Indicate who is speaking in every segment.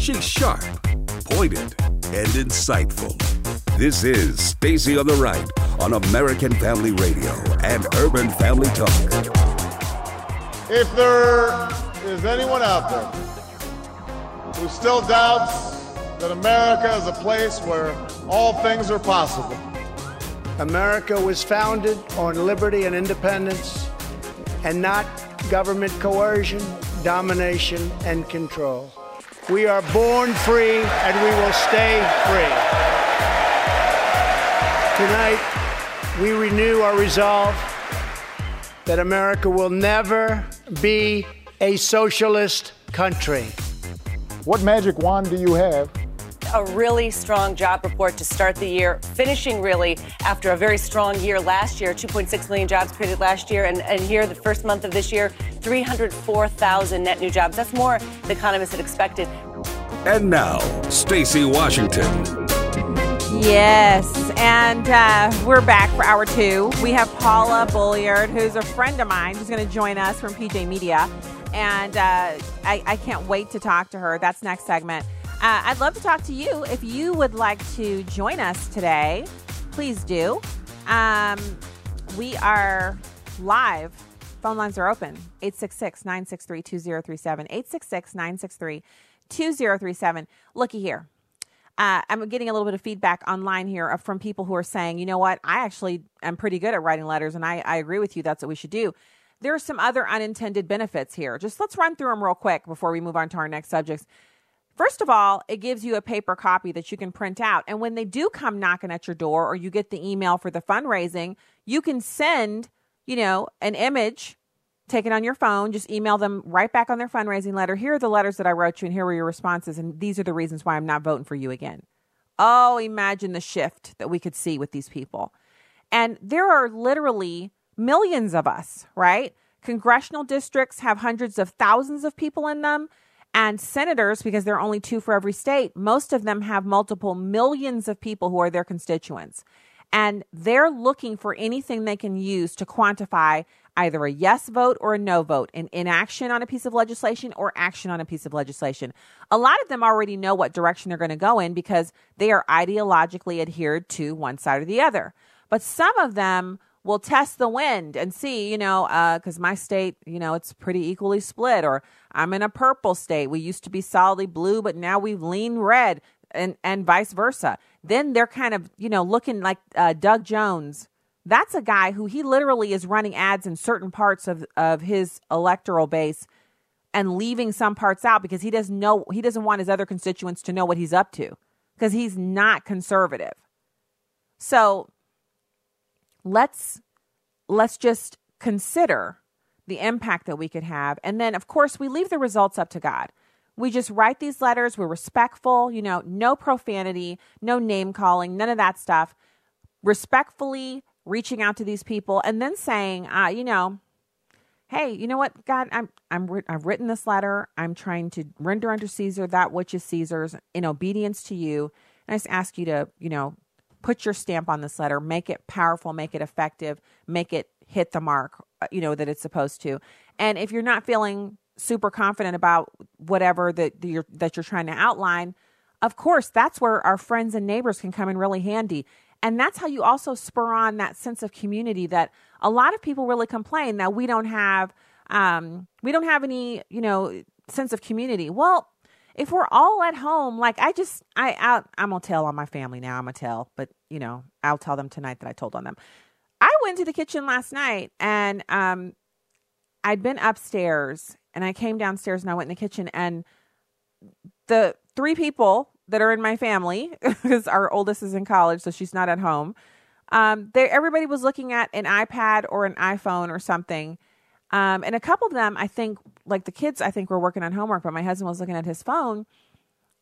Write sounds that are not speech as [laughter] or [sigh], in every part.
Speaker 1: She's sharp, pointed, and insightful. This is Stacy on the Right on American Family Radio and Urban Family Talk.
Speaker 2: If there is anyone out there who still doubts that America is a place where all things are possible,
Speaker 3: America was founded on liberty and independence and not government coercion, domination, and control. We are born free and we will stay free. Tonight, we renew our resolve that America will never be a socialist country.
Speaker 2: what magic wand do you have
Speaker 4: a really strong job report to start the year, finishing really after a very strong year last year 2.6 million jobs created last year. And, and here, the first month of this year, 304,000 net new jobs. That's more than economists had expected.
Speaker 1: And now, Stacy Washington.
Speaker 5: Yes, and uh, we're back for hour two. We have Paula Bolyard, who's a friend of mine, who's going to join us from PJ Media. And uh, I, I can't wait to talk to her. That's next segment. Uh, I'd love to talk to you. If you would like to join us today, please do. Um, we are live. Phone lines are open 866 963 2037. 866 963 2037. Looky here. Uh, I'm getting a little bit of feedback online here from people who are saying, you know what, I actually am pretty good at writing letters, and I, I agree with you. That's what we should do. There are some other unintended benefits here. Just let's run through them real quick before we move on to our next subjects. First of all, it gives you a paper copy that you can print out. And when they do come knocking at your door or you get the email for the fundraising, you can send, you know, an image, take it on your phone, just email them right back on their fundraising letter. Here are the letters that I wrote you, and here were your responses. And these are the reasons why I'm not voting for you again. Oh, imagine the shift that we could see with these people. And there are literally millions of us, right? Congressional districts have hundreds of thousands of people in them. And senators, because there are only two for every state, most of them have multiple millions of people who are their constituents. And they're looking for anything they can use to quantify either a yes vote or a no vote, an inaction on a piece of legislation or action on a piece of legislation. A lot of them already know what direction they're going to go in because they are ideologically adhered to one side or the other. But some of them will test the wind and see, you know, because uh, my state, you know, it's pretty equally split, or I'm in a purple state. We used to be solidly blue, but now we've leaned red, and and vice versa. Then they're kind of, you know, looking like uh, Doug Jones. That's a guy who he literally is running ads in certain parts of of his electoral base and leaving some parts out because he doesn't know he doesn't want his other constituents to know what he's up to because he's not conservative. So let's let's just consider the impact that we could have. And then of course we leave the results up to god. We just write these letters. We're respectful you know no profanity no name calling none of that stuff. Respectfully reaching out to these people and then saying uh, you know hey you know what god i'm i'm i've written this letter. I'm trying to render unto caesar that which is caesar's in obedience to you. And i just ask you to you know put your stamp on this letter, make it powerful, make it effective, make it hit the mark, uh, you know, that it's supposed to. And if you're not feeling super confident about whatever that you're, that you're trying to outline, of course, that's where our friends and neighbors can come in really handy. And that's how you also spur on that sense of community that a lot of people really complain that we don't have um, we don't have any, you know, sense of community. Well, if we're all at home, like I just, I, I'm gonna tell on my family now. I'm gonna tell, but you know, I'll tell them tonight that I told on them. I went to the kitchen last night and um, I'd been upstairs and I came downstairs and I went in the kitchen and the three people that are in my family, [laughs] because our oldest is in college, so she's not at home. Um, they everybody was looking at an iPad or an iPhone or something um, and a couple of them, I think, like the kids, I think were working on homework, but my husband was looking at his phone.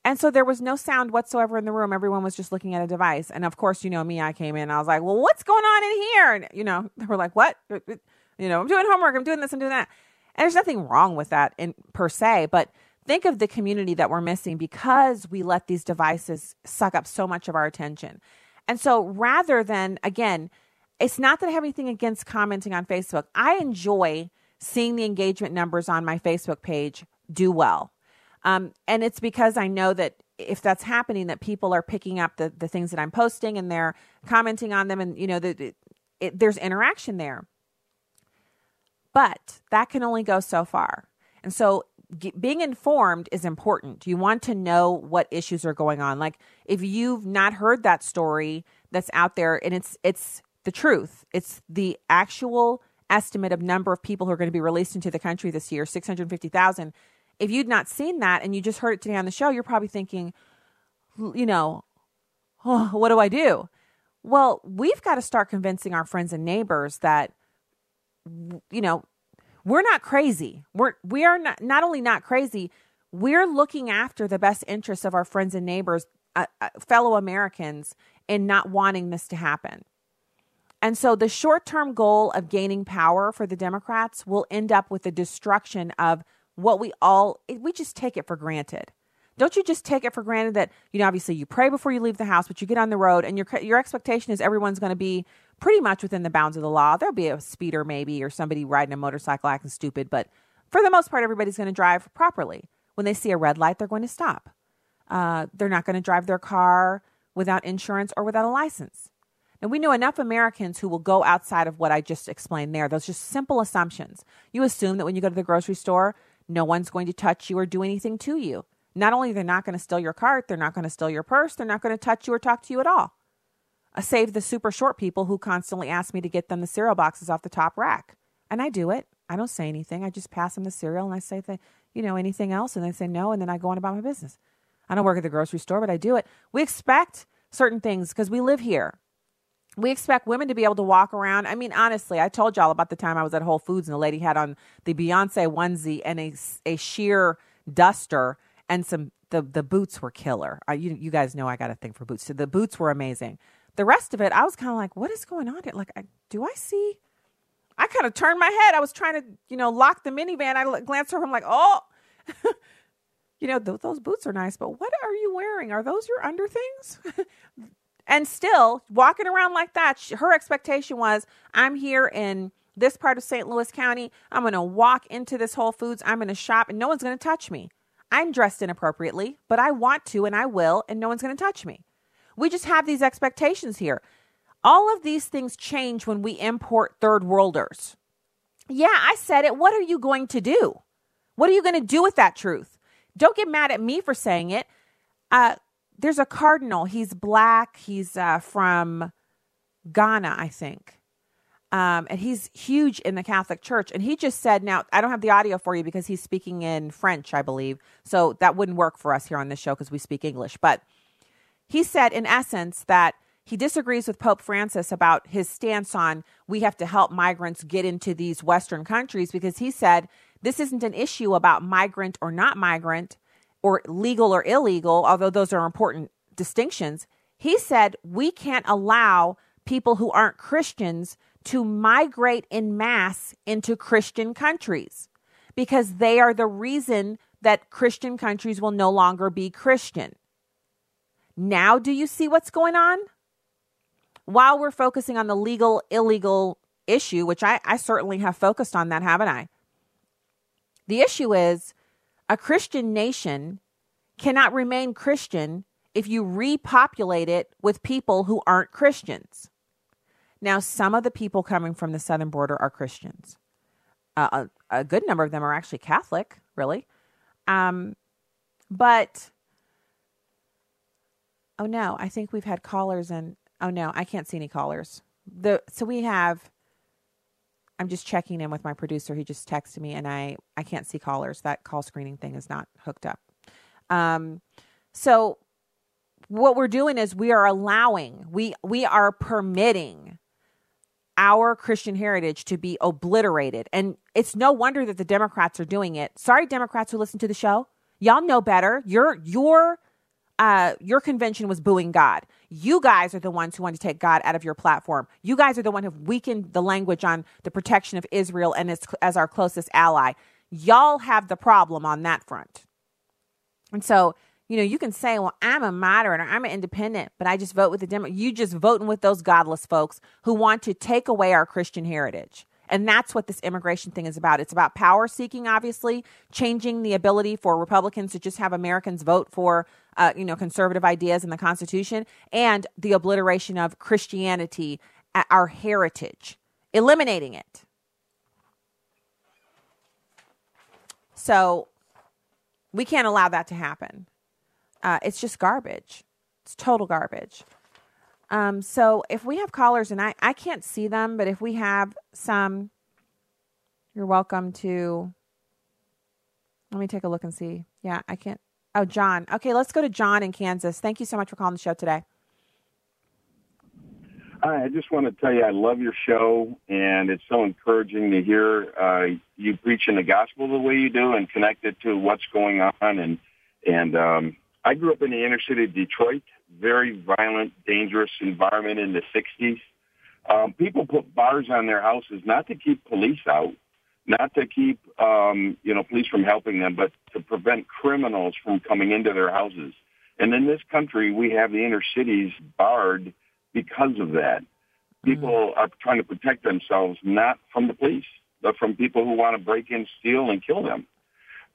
Speaker 5: And so there was no sound whatsoever in the room. Everyone was just looking at a device. And of course, you know me, I came in, I was like, well, what's going on in here? And, you know, [laughs] they were like, what? You know, I'm doing homework, I'm doing this, I'm doing that. And there's nothing wrong with that in per se, but think of the community that we're missing because we let these devices suck up so much of our attention. And so rather than, again, it's not that I have anything against commenting on Facebook. I enjoy seeing the engagement numbers on my Facebook page do well. Um, and it's because I know that if that's happening, that people are picking up the, the things that I'm posting and they're commenting on them, and you know, the, it, there's interaction there. But that can only go so far. And so being informed is important. You want to know what issues are going on. Like if you've not heard that story that's out there and it's it's the truth. It's the actual estimate of number of people who are going to be released into the country this year, 650,000. If you'd not seen that and you just heard it today on the show, you're probably thinking, you know, oh, what do I do? Well, we've got to start convincing our friends and neighbors that you know, we're not crazy. We're we are not not only not crazy, we're looking after the best interests of our friends and neighbors, uh, uh, fellow Americans, in not wanting this to happen. And so the short term goal of gaining power for the Democrats will end up with the destruction of what we all, we just take it for granted. Don't you just take it for granted that, you know, obviously you pray before you leave the house, but you get on the road and your, your expectation is everyone's going to be pretty much within the bounds of the law. There'll be a speeder maybe or somebody riding a motorcycle acting stupid, but for the most part, everybody's going to drive properly. When they see a red light, they're going to stop. Uh, they're not going to drive their car without insurance or without a license. And we know enough Americans who will go outside of what I just explained there. Those just simple assumptions. You assume that when you go to the grocery store, no one's going to touch you or do anything to you. Not only they're not going to steal your cart, they're not going to steal your purse, they're not going to touch you or talk to you at all. Save the super short people who constantly ask me to get them the cereal boxes off the top rack. And I do it. I don't say anything. I just pass them the cereal and I say, you know, anything else? And they say no. And then I go on about my business. I don't work at the grocery store, but I do it. We expect certain things because we live here we expect women to be able to walk around. I mean, honestly, I told y'all about the time I was at Whole Foods and the lady had on the Beyonce onesie and a, a sheer duster and some the the boots were killer. You you guys know I got a thing for boots. So the boots were amazing. The rest of it, I was kind of like, what is going on here? Like, I, do I see? I kind of turned my head. I was trying to, you know, lock the minivan. I glanced over. I'm like, oh, [laughs] you know, th- those boots are nice, but what are you wearing? Are those your underthings? [laughs] And still walking around like that, her expectation was I'm here in this part of St. Louis County. I'm going to walk into this Whole Foods. I'm going to shop and no one's going to touch me. I'm dressed inappropriately, but I want to and I will, and no one's going to touch me. We just have these expectations here. All of these things change when we import third worlders. Yeah, I said it. What are you going to do? What are you going to do with that truth? Don't get mad at me for saying it. Uh, there's a cardinal. He's black. He's uh, from Ghana, I think. Um, and he's huge in the Catholic Church. And he just said, now, I don't have the audio for you because he's speaking in French, I believe. So that wouldn't work for us here on this show because we speak English. But he said, in essence, that he disagrees with Pope Francis about his stance on we have to help migrants get into these Western countries because he said this isn't an issue about migrant or not migrant or legal or illegal, although those are important distinctions, he said we can't allow people who aren't Christians to migrate in mass into Christian countries because they are the reason that Christian countries will no longer be Christian. Now, do you see what's going on? While we're focusing on the legal illegal issue, which I, I certainly have focused on that, haven't I? The issue is a Christian nation cannot remain Christian if you repopulate it with people who aren't Christians. Now, some of the people coming from the southern border are Christians. Uh, a, a, good number of them are actually Catholic, really. Um, but, oh no, I think we've had callers and, oh no, I can't see any callers. The, so we have I'm just checking in with my producer. He just texted me, and I I can't see callers. That call screening thing is not hooked up. Um, so what we're doing is we are allowing we we are permitting our Christian heritage to be obliterated, and it's no wonder that the Democrats are doing it. Sorry, Democrats who listen to the show, y'all know better. Your your uh, your convention was booing God. You guys are the ones who want to take God out of your platform. You guys are the one who have weakened the language on the protection of Israel and as, as our closest ally. Y'all have the problem on that front. And so, you know, you can say, well, I'm a moderate or I'm an independent, but I just vote with the Demo. You just voting with those godless folks who want to take away our Christian heritage. And that's what this immigration thing is about. It's about power seeking, obviously, changing the ability for Republicans to just have Americans vote for, uh, you know, conservative ideas in the Constitution, and the obliteration of Christianity, our heritage, eliminating it. So we can't allow that to happen. Uh, it's just garbage. It's total garbage. Um, so if we have callers, and I, I can't see them, but if we have some, you're welcome to. Let me take a look and see. Yeah, I can't. Oh, John. Okay, let's go to John in Kansas. Thank you so much for calling the show today.
Speaker 6: Hi, I just want to tell you I love your show, and it's so encouraging to hear uh, you preaching the gospel the way you do and connect it to what's going on. And and um, I grew up in the inner city of Detroit, very violent, dangerous environment in the 60s. Um, people put bars on their houses not to keep police out, not to keep um, you know police from helping them, but to prevent criminals from coming into their houses. And in this country, we have the inner cities barred because of that. People mm-hmm. are trying to protect themselves not from the police, but from people who want to break in, steal, and kill them.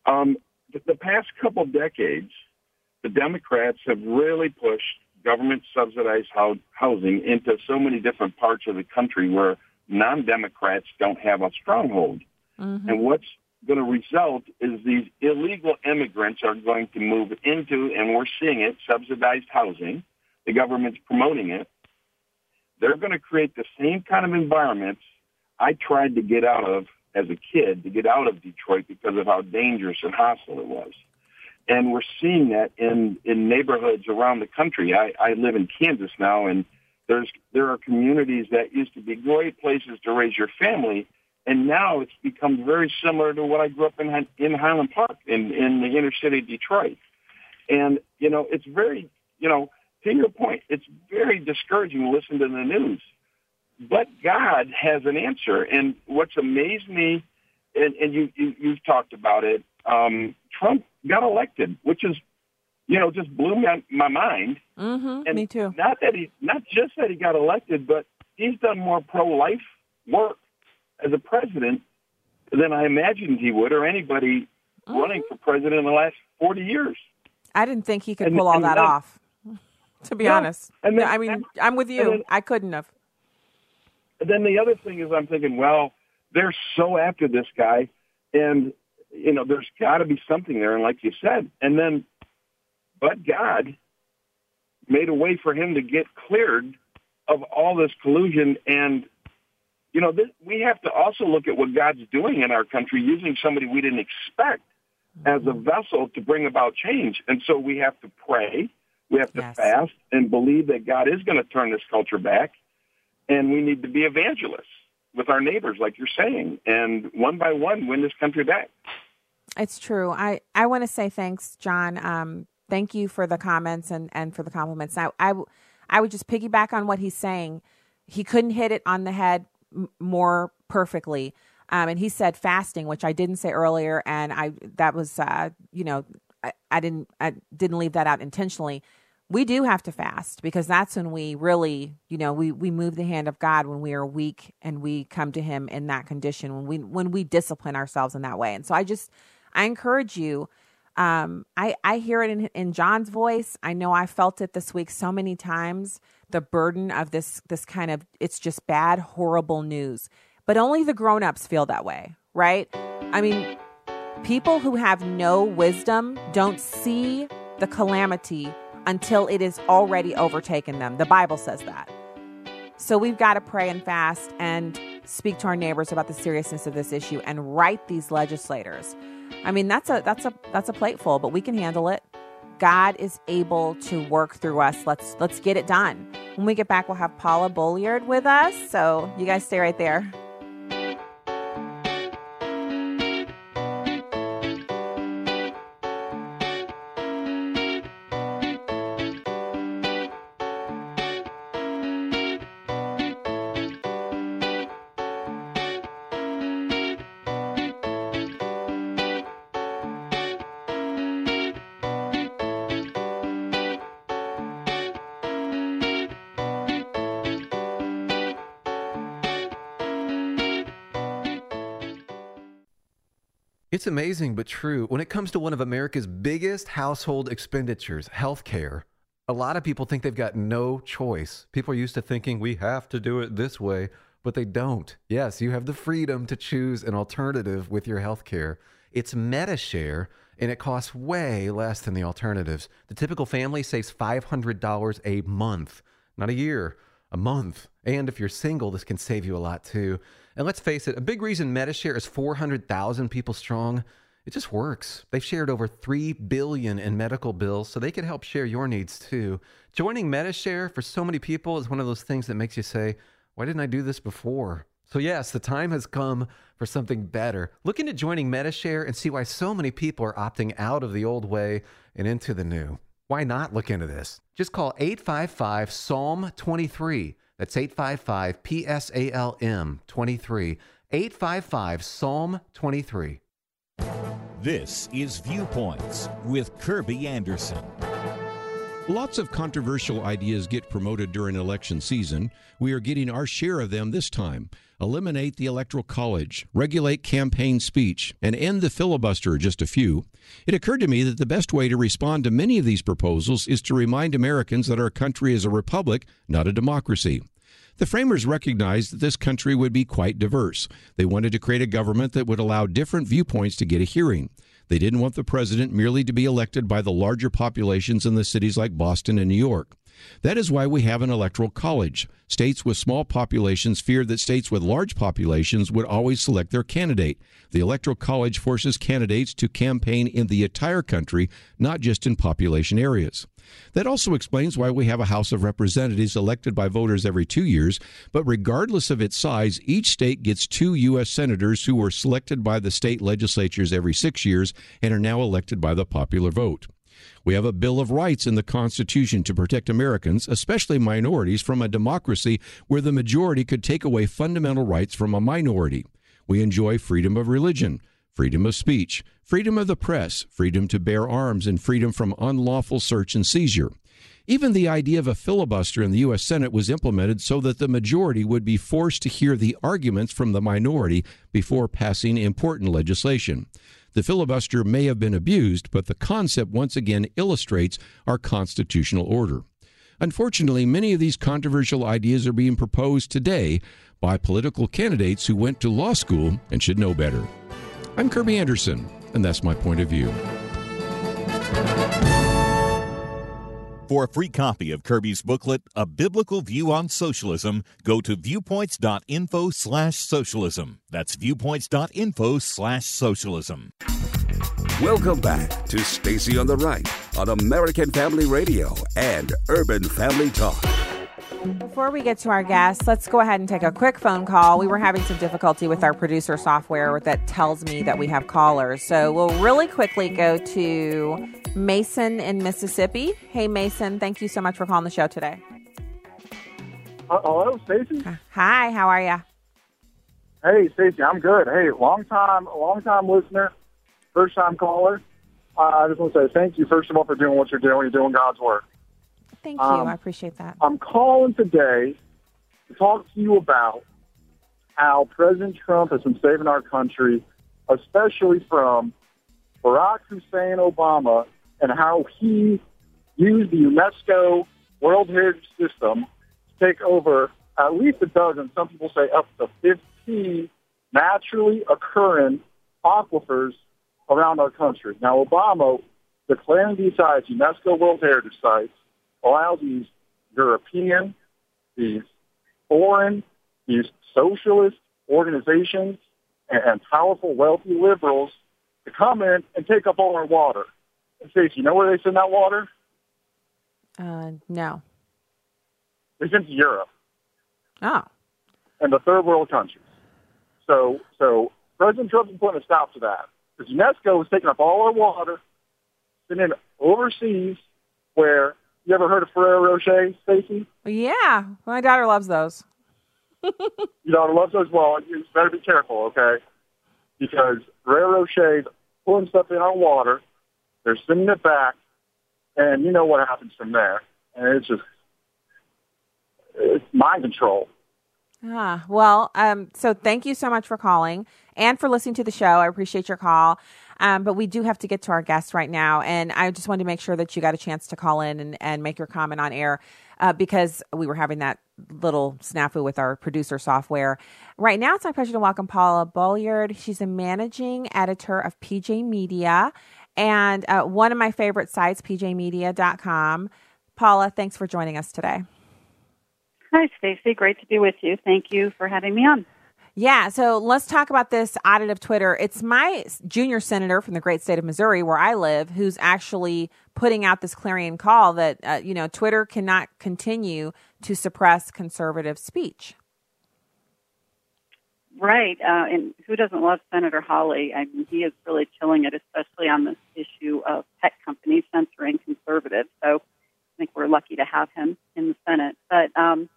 Speaker 6: Um, the past couple decades, the Democrats have really pushed government subsidized housing into so many different parts of the country where non-Democrats don't have a stronghold. Mm-hmm. And what's going to result is these illegal immigrants are going to move into, and we're seeing it, subsidized housing. The government's promoting it. They're going to create the same kind of environments I tried to get out of as a kid, to get out of Detroit because of how dangerous and hostile it was. And we're seeing that in, in neighborhoods around the country. I, I live in Kansas now, and there's there are communities that used to be great places to raise your family, and now it's become very similar to what I grew up in in Highland Park in in the inner city of Detroit. And you know, it's very you know to your point, it's very discouraging to listen to the news. But God has an answer, and what's amazed me, and, and you, you you've talked about it. Um, Trump got elected, which is, you know, just blew my, my mind.
Speaker 5: Mm-hmm, and me too.
Speaker 6: Not that he, not just that he got elected, but he's done more pro-life work as a president than I imagined he would, or anybody mm-hmm. running for president in the last forty years.
Speaker 5: I didn't think he could and, pull all that off. [laughs] To be honest, and then, I mean, and, I'm with you. Then, I couldn't have.
Speaker 6: Then the other thing is, I'm thinking, well, they're so after this guy, and you know, there's got to be something there. And like you said, and then, but God made a way for him to get cleared of all this collusion. And, you know, this, we have to also look at what God's doing in our country using somebody we didn't expect as a mm-hmm. vessel to bring about change. And so we have to pray. We have to yes. fast and believe that God is going to turn this culture back. And we need to be evangelists with our neighbors, like you're saying, and one by one win this country back.
Speaker 5: It's true. I, I want to say thanks, John. Um, thank you for the comments and, and for the compliments. I, I, I would just piggyback on what he's saying. He couldn't hit it on the head m- more perfectly. Um, and he said fasting, which I didn't say earlier, and I that was uh, you know I, I didn't I didn't leave that out intentionally we do have to fast because that's when we really, you know, we we move the hand of God when we are weak and we come to him in that condition when we when we discipline ourselves in that way. And so I just I encourage you um I I hear it in in John's voice. I know I felt it this week so many times the burden of this this kind of it's just bad horrible news. But only the grown-ups feel that way, right? I mean, people who have no wisdom don't see the calamity until it is already overtaken them. The Bible says that. So we've got to pray and fast and speak to our neighbors about the seriousness of this issue and write these legislators. I mean, that's a that's a that's a plateful, but we can handle it. God is able to work through us. Let's let's get it done. When we get back, we'll have Paula Bolyard with us. So you guys stay right there.
Speaker 7: It's amazing but true. When it comes to one of America's biggest household expenditures, healthcare, a lot of people think they've got no choice. People are used to thinking we have to do it this way, but they don't. Yes, you have the freedom to choose an alternative with your healthcare. It's Medi-Share, and it costs way less than the alternatives. The typical family saves $500 a month, not a year, a month. And if you're single, this can save you a lot too. And let's face it, a big reason Medi-Share is 400,000 people strong. It just works. They've shared over 3 billion in medical bills, so they can help share your needs too. Joining Medi-Share for so many people is one of those things that makes you say, "Why didn't I do this before?" So yes, the time has come for something better. Look into joining Medi-Share and see why so many people are opting out of the old way and into the new. Why not look into this? Just call 855 Psalm 23. That's 855 P S A L M 23. 855 Psalm 23.
Speaker 1: This is Viewpoints with Kirby Anderson.
Speaker 8: Lots of controversial ideas get promoted during election season. We are getting our share of them this time. Eliminate the Electoral College, regulate campaign speech, and end the filibuster, just a few. It occurred to me that the best way to respond to many of these proposals is to remind Americans that our country is a republic, not a democracy. The framers recognized that this country would be quite diverse. They wanted to create a government that would allow different viewpoints to get a hearing. They didn't want the president merely to be elected by the larger populations in the cities like Boston and New York. That is why we have an electoral college. States with small populations feared that states with large populations would always select their candidate. The electoral college forces candidates to campaign in the entire country, not just in population areas. That also explains why we have a House of Representatives elected by voters every two years, but regardless of its size, each state gets two U.S. senators who were selected by the state legislatures every six years and are now elected by the popular vote. We have a Bill of Rights in the Constitution to protect Americans, especially minorities, from a democracy where the majority could take away fundamental rights from a minority. We enjoy freedom of religion, freedom of speech, freedom of the press, freedom to bear arms, and freedom from unlawful search and seizure. Even the idea of a filibuster in the U.S. Senate was implemented so that the majority would be forced to hear the arguments from the minority before passing important legislation. The filibuster may have been abused, but the concept once again illustrates our constitutional order. Unfortunately, many of these controversial ideas are being proposed today by political candidates who went to law school and should know better. I'm Kirby Anderson, and that's my point of view.
Speaker 1: For a free copy of Kirby's booklet, A Biblical View on Socialism, go to viewpoints.info slash socialism. That's viewpoints.info slash socialism.
Speaker 9: Welcome back to Stacy on the Right on American Family Radio and Urban Family Talk.
Speaker 5: Before we get to our guests, let's go ahead and take a quick phone call. We were having some difficulty with our producer software that tells me that we have callers. So we'll really quickly go to Mason in Mississippi. Hey, Mason, thank you so much for calling the show today.
Speaker 10: Uh, hello, Stacy.
Speaker 5: Hi, how are you?
Speaker 10: Hey, Stacy, I'm good. Hey, long time, long time listener, first time caller. Uh, I just want to say thank you, first of all, for doing what you're doing. You're doing God's work.
Speaker 5: Thank you.
Speaker 10: Um,
Speaker 5: I appreciate that.
Speaker 10: I'm calling today to talk to you about how President Trump has been saving our country, especially from Barack Hussein Obama, and how he used the UNESCO World Heritage System to take over at least a dozen, some people say up to 15 naturally occurring aquifers around our country. Now, Obama declaring these sites UNESCO World Heritage Sites allow these European, these foreign, these socialist organizations and, and powerful, wealthy liberals to come in and take up all our water. And Stacey, you know where they send that water?
Speaker 5: Uh, no.
Speaker 10: They send to Europe
Speaker 5: Oh.
Speaker 10: and the third world countries. So, so President Trump is putting a stop to that because UNESCO is taking up all our water, sending it overseas where you ever heard of Ferrero Rocher, Stacey?
Speaker 5: Yeah, my daughter loves those. [laughs]
Speaker 10: You know, loves those well. You better be careful, okay? Because Ferrero Rocher's pulling stuff in our water, they're sending it back, and you know what happens from there. And it's just it's mind control.
Speaker 5: Ah, well, um, so thank you so much for calling. And for listening to the show. I appreciate your call. Um, but we do have to get to our guests right now. And I just wanted to make sure that you got a chance to call in and, and make your comment on air uh, because we were having that little snafu with our producer software. Right now, it's my pleasure to welcome Paula Bolyard. She's a managing editor of PJ Media and uh, one of my favorite sites, pjmedia.com. Paula, thanks for joining us today.
Speaker 11: Hi, Stacy. Great to be with you. Thank you for having me on.
Speaker 5: Yeah, so let's talk about this audit of Twitter. It's my junior senator from the great state of Missouri, where I live, who's actually putting out this clarion call that uh, you know Twitter cannot continue to suppress conservative speech.
Speaker 11: Right, uh, and who doesn't love Senator Hawley? I mean, he is really killing it, especially on this issue of tech companies censoring conservatives. So I think we're lucky to have him in the Senate. But um,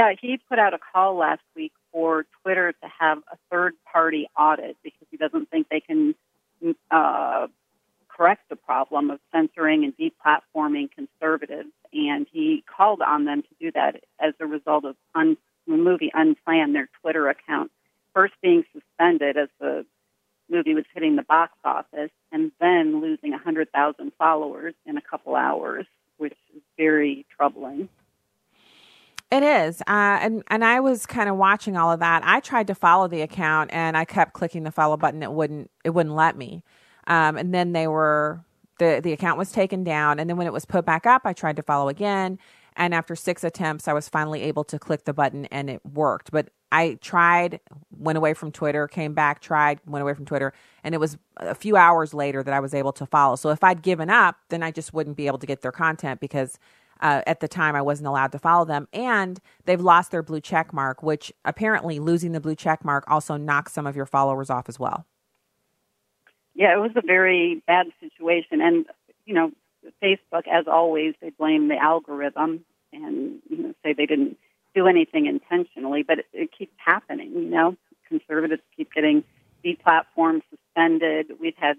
Speaker 11: yeah, he put out a call last week for Twitter to have a third party audit because he doesn't think they can uh, correct the problem of censoring and deplatforming conservatives. And he called on them to do that as a result of un- the movie Unplanned, their Twitter account, first being suspended as the movie was hitting the box office, and then losing 100,000 followers in a couple hours, which is very troubling.
Speaker 5: It is, uh, and and I was kind of watching all of that. I tried to follow the account, and I kept clicking the follow button. It wouldn't. It wouldn't let me. Um, and then they were the the account was taken down, and then when it was put back up, I tried to follow again. And after six attempts, I was finally able to click the button, and it worked. But I tried, went away from Twitter, came back, tried, went away from Twitter, and it was a few hours later that I was able to follow. So if I'd given up, then I just wouldn't be able to get their content because uh, at the time, I wasn't allowed to follow them, and they've lost their blue check mark, which apparently losing the blue check mark also knocks some of your followers off as well.
Speaker 11: Yeah, it was a very bad situation, and you know, Facebook, as always, they blame the algorithm and you know say they didn't do anything intentionally, but it, it keeps happening. You know, conservatives keep getting deplatformed, suspended. We've had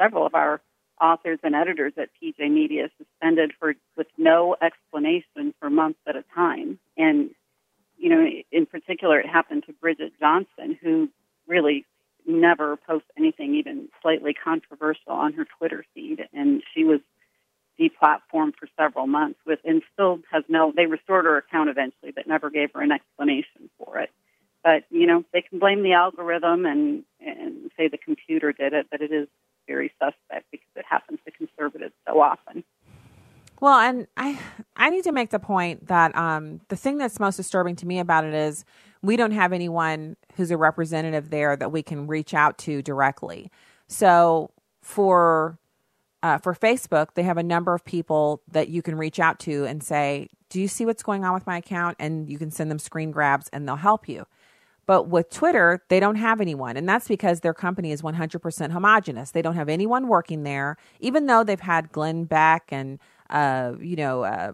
Speaker 11: several of our authors and editors at PJ Media suspended for with no explanation for months at a time. And you know, in particular, it happened to Bridget Johnson, who really never posts anything even slightly controversial on her Twitter feed, and she was deplatformed for several months with, and still has no. They restored her account eventually, but never gave her an explanation for it. But you know, they can blame the algorithm and and say the computer did it, but it is very suspect because it happens to conservatives so often.
Speaker 5: Well, and I I need to make the point that um, the thing that's most disturbing to me about it is we don't have anyone who's a representative there that we can reach out to directly. So for uh, for Facebook, they have a number of people that you can reach out to and say, "Do you see what's going on with my account?" And you can send them screen grabs, and they'll help you. But with Twitter, they don't have anyone. And that's because their company is 100% homogenous. They don't have anyone working there, even though they've had Glenn Beck and, uh, you know, uh,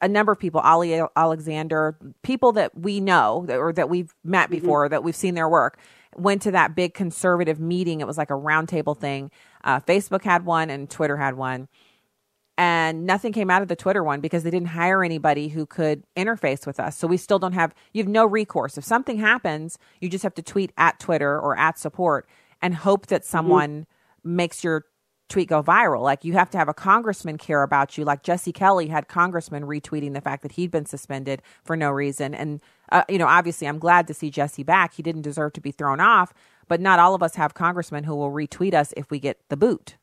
Speaker 5: a number of people, Ali Alexander, people that we know or that we've met mm-hmm. before, mm-hmm. that we've seen their work, went to that big conservative meeting. It was like a roundtable thing. Uh, Facebook had one and Twitter had one and nothing came out of the Twitter one because they didn't hire anybody who could interface with us. So we still don't have, you have no recourse. If something happens, you just have to tweet at Twitter or at support and hope that mm-hmm. someone mm-hmm. makes your tweet go viral. Like you have to have a congressman care about you. Like Jesse Kelly had congressmen retweeting the fact that he'd been suspended for no reason. And, uh, you know, obviously I'm glad to see Jesse back. He didn't deserve to be thrown off, but not all of us have congressmen who will retweet us if we get the boot.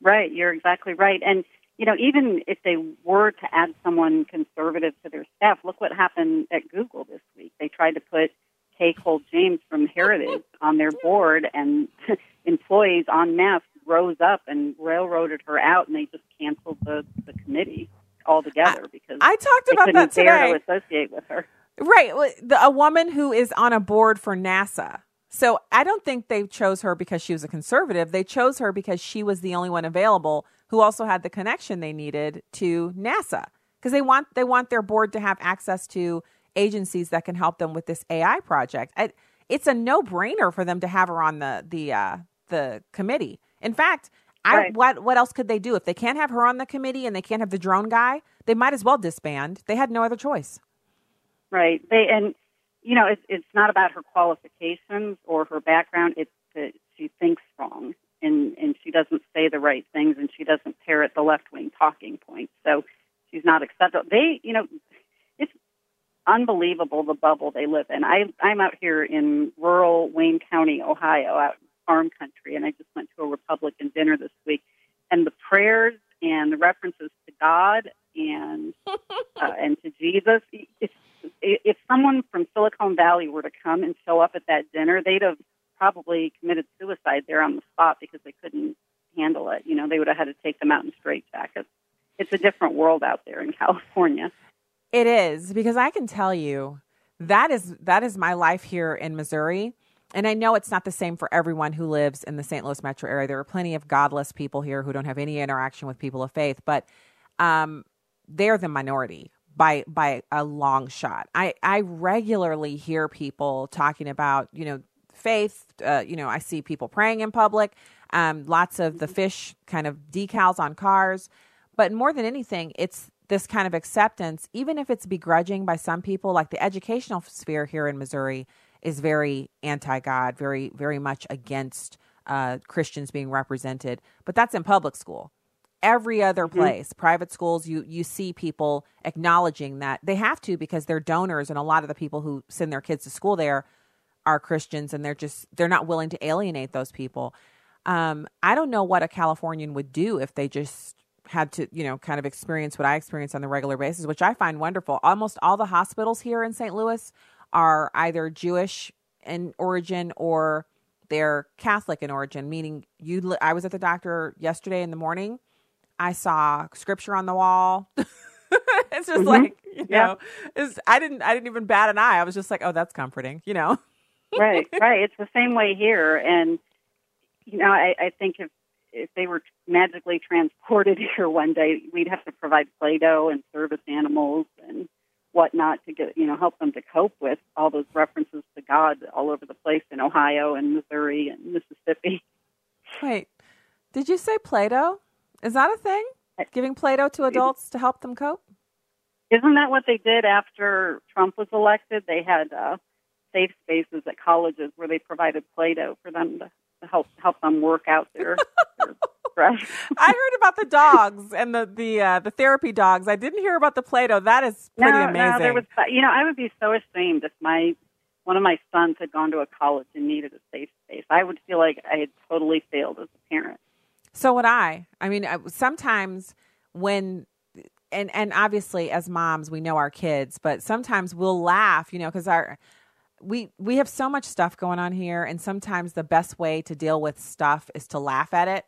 Speaker 11: Right, you're exactly right. And, you know, even if they were to add someone conservative to their staff, look what happened at Google this week. They tried to put Kay Cole James from Heritage [laughs] on their board, and [laughs] employees on masse rose up and railroaded her out, and they just canceled the, the committee altogether because
Speaker 5: I talked about that today.
Speaker 11: to associate with her.
Speaker 5: Right, a woman who is on a board for NASA so I don't think they chose her because she was a conservative. They chose her because she was the only one available who also had the connection they needed to NASA because they want they want their board to have access to agencies that can help them with this AI project. I, it's a no brainer for them to have her on the the uh, the committee. In fact, I right. what what else could they do if they can't have her on the committee and they can't have the drone guy? They might as well disband. They had no other choice.
Speaker 11: Right. They and you know, it's it's not about her qualifications or her background. It's that she thinks wrong and and she doesn't say the right things and she doesn't parrot the left wing talking points. So she's not acceptable. They, you know, it's unbelievable the bubble they live in. I I'm out here in rural Wayne County, Ohio, out in farm country, and I just went to a Republican dinner this week, and the prayers and the references to God and [laughs] uh, and to Jesus. If if someone from Silicon Valley were to come and show up at that dinner, they'd have probably committed suicide there on the spot because they couldn't handle it. You know, they would have had to take them out in straitjackets. It's a different world out there in [laughs] California.
Speaker 5: It is because I can tell you that is that is my life here in Missouri. And I know it's not the same for everyone who lives in the St. Louis metro area. There are plenty of godless people here who don't have any interaction with people of faith, but um, they're the minority by by a long shot. I I regularly hear people talking about you know faith. Uh, you know, I see people praying in public. Um, lots of the fish kind of decals on cars, but more than anything, it's this kind of acceptance, even if it's begrudging by some people. Like the educational sphere here in Missouri is very anti-God, very very much against uh, Christians being represented. But that's in public school every other mm-hmm. place private schools you you see people acknowledging that they have to because they're donors and a lot of the people who send their kids to school there are Christians and they're just they're not willing to alienate those people. Um, I don't know what a Californian would do if they just had to, you know, kind of experience what I experience on the regular basis, which I find wonderful. Almost all the hospitals here in St. Louis are either Jewish in origin or they're Catholic in origin, meaning you. I was at the doctor yesterday in the morning. I saw scripture on the wall. [laughs] it's just mm-hmm. like you know, yeah. I didn't I didn't even bat an eye. I was just like, oh, that's comforting, you know
Speaker 11: right, [laughs] right. It's the same way here, and you know, I, I think if if they were magically transported [laughs] here one day, we'd have to provide Play-Doh and service animals and whatnot to get you know help them to cope with all those references to God all over the place in Ohio and Missouri and Mississippi.
Speaker 5: Wait, did you say Play-Doh? Is that a thing? Giving Play-Doh to adults to help them cope?
Speaker 11: Isn't that what they did after Trump was elected? They had uh, safe spaces at colleges where they provided Play-Doh for them to, help help them work out their, their [laughs] stress.
Speaker 5: I heard about the dogs and the the uh, the therapy dogs. I didn't hear about the Play-Doh. That is pretty
Speaker 11: no,
Speaker 5: amazing.
Speaker 11: No, there was. You know, I would be so ashamed if my one of my sons had gone to a college and needed a safe space. I would feel like I had totally failed as a parent.
Speaker 5: So would I. I mean, sometimes when and and obviously as moms we know our kids, but sometimes we'll laugh, you know, because our we we have so much stuff going on here and sometimes the best way to deal with stuff is to laugh at it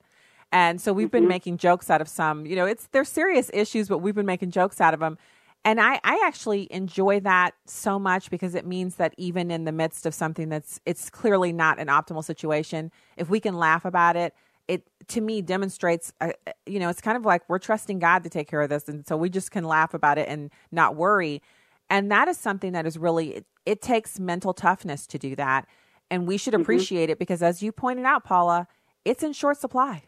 Speaker 5: and so we've mm-hmm. been making jokes out of some you know it's they're serious issues but we've been making jokes out of them and I, I actually enjoy that so much because it means that even in the midst of something that's it's clearly not an optimal situation if we can laugh about it it to me demonstrates uh, you know it's kind of like we're trusting god to take care of this and so we just can laugh about it and not worry and that is something that is really, it, it takes mental toughness to do that. And we should mm-hmm. appreciate mm-hmm. it because, as you pointed out, Paula, it's in short supply.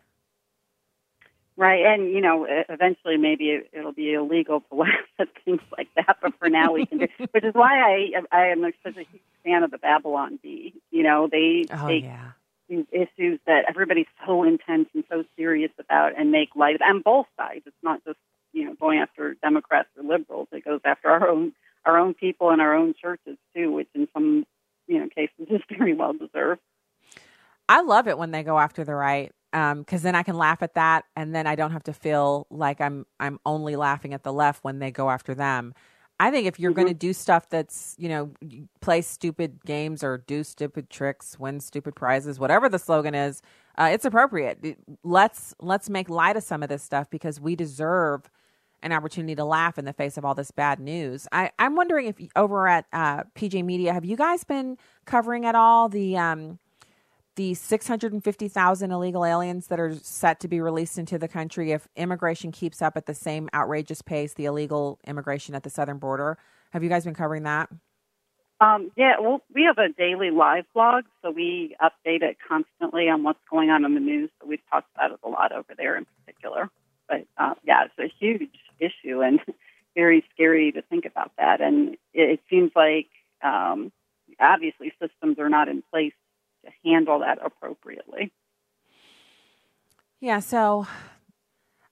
Speaker 11: Right, and you know, eventually maybe it'll be illegal to laugh at things like that. But for now, we can do. [laughs] Which is why I I am such a huge fan of the Babylon Bee. You know, they
Speaker 5: oh,
Speaker 11: take
Speaker 5: yeah.
Speaker 11: These issues that everybody's so intense and so serious about, and make light of. And both sides. It's not just you know going after Democrats or liberals. It goes after our own our own people and our own churches too, which in some you know cases is very well deserved.
Speaker 5: I love it when they go after the right because um, then I can laugh at that, and then I don't have to feel like I'm I'm only laughing at the left when they go after them. I think if you're mm-hmm. going to do stuff that's you know play stupid games or do stupid tricks, win stupid prizes, whatever the slogan is, uh, it's appropriate. Let's let's make light of some of this stuff because we deserve an opportunity to laugh in the face of all this bad news. I, am wondering if over at uh, PJ Media, have you guys been covering at all the um, the 650,000 illegal aliens that are set to be released into the country if immigration keeps up at the same outrageous pace, the illegal immigration at the southern border? Have you guys been covering that?
Speaker 11: Um, yeah, well, we have a daily live blog, so we update it constantly on what's going on in the news. So we've talked about it a lot over there in particular. But uh, yeah, it's a huge issue and [laughs] very scary to think about that. And it, it seems like um, obviously systems are not in place to handle that appropriately.
Speaker 5: Yeah, so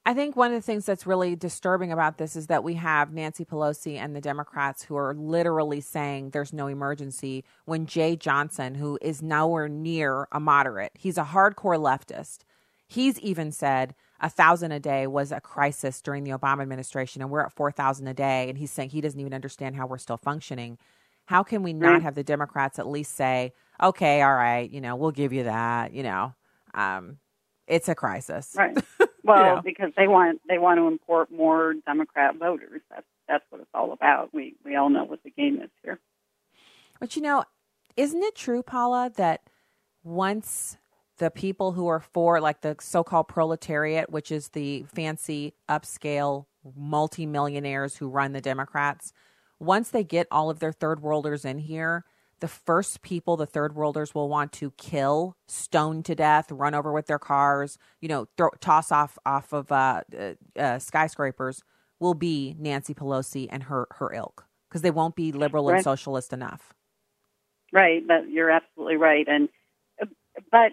Speaker 5: I think one of the things that's really disturbing about this is that we have Nancy Pelosi and the Democrats who are literally saying there's no emergency when Jeh Johnson, who is nowhere near a moderate, he's a hardcore leftist. He's even said a thousand a day was a crisis during the Obama administration, and we're at 4,000 a day. And he's saying he doesn't even understand how we're still functioning. How can we not have the Democrats at least say, okay, all right, you know, we'll give you that, you know, um, it's a crisis.
Speaker 11: Right. [laughs] Well,
Speaker 5: You know.
Speaker 11: because they want they want to import more Democrat voters. That's that's what it's all about. We we all know what the game is here.
Speaker 5: But you know, isn't it true, Paula, that once the people who are for, like the so called proletariat, which is the fancy upscale multimillionaires who run the Democrats, once they get all of their third worlders in here, the first people the third worlders will want to kill, stone to death, run over with their cars, you know, throw, toss off off of uh, uh, uh, skyscrapers will be Nancy Pelosi and her her ilk because they won't be liberal and socialist enough.
Speaker 11: Right, but you're absolutely right. And but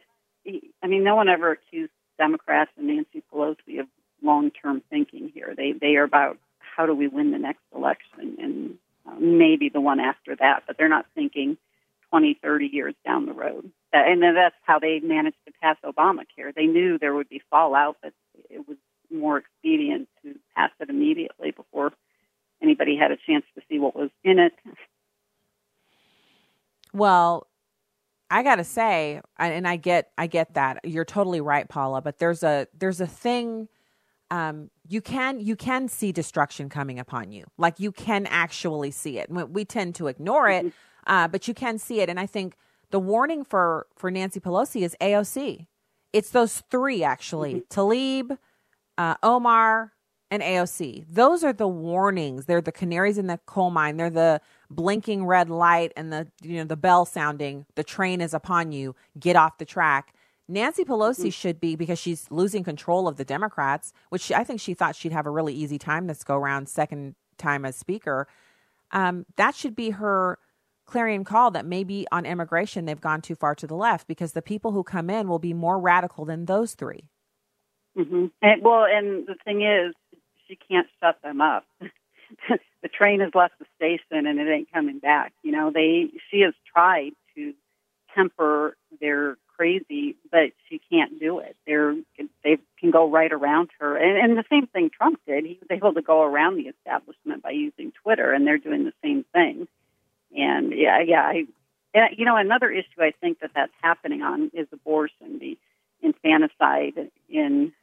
Speaker 11: I mean, no one ever accused Democrats and Nancy Pelosi of long-term thinking here. They they are about how do we win the next election and maybe the one after that, but they're not thinking 20, 30 years down the road. Uh, And that's how they managed to pass Obamacare. They knew there would be fallout, but it was more expedient to pass it immediately before anybody had a chance to see what was in it.
Speaker 5: Well, I gotta say, and I get, I get that you're totally right, Paula. But there's a, there's a thing. Um, you can, you can see destruction coming upon you. Like you can actually see it. We, we tend to ignore it, uh, but you can see it. And I think the warning for for Nancy Pelosi is AOC. It's those three actually: Tlaib, uh, Omar, and AOC. Those are the warnings. They're the canaries in the coal mine. They're the blinking red light and the you know the bell sounding. The train is upon you. Get off the track. Nancy Pelosi should be because she's losing control of the Democrats, which she, I think she thought she'd have a really easy time this go round, second time as Speaker. Um, that should be her clarion call that maybe on immigration they've gone too far to the left because the people who come in will be more radical than those three.
Speaker 11: hmm And, well, and the thing is, she can't shut them up. [laughs] the train has left the station and it ain't coming back. You know, they she has tried to temper their crazy, but she can't do it. They're they can go right around her, and, and the same thing Trump did. He was able to go around the establishment by using Twitter, and they're doing the same thing. And yeah, yeah, I, and, you know, another issue I think that that's happening on is abortion, the infanticide in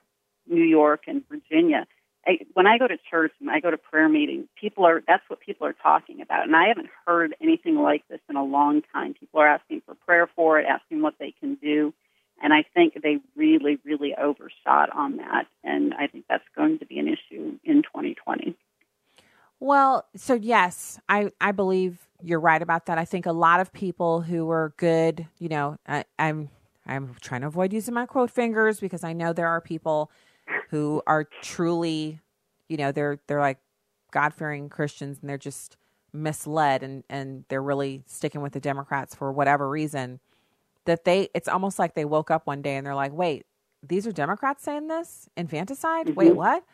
Speaker 11: New York and Virginia. I, when I go to church and I go to prayer meetings, people are that's what people are talking about, and I haven't heard anything like this in a long time. People are asking for prayer for it, asking what they can do, and I think they really, really overshot on that, and I think that's going to be an issue in 2020.
Speaker 5: Well, so yes, I I believe you're right about that. I think a lot of people who are good, you know, I, I'm I'm trying to avoid using my quote fingers because I know there are people who are truly, you know, they're they're like God fearing Christians and they're just misled and and they're really sticking with the Democrats for whatever reason. That they it's almost like they woke up one day and they're like, wait, these are Democrats saying this infanticide. Wait,
Speaker 11: Mhm.
Speaker 5: what?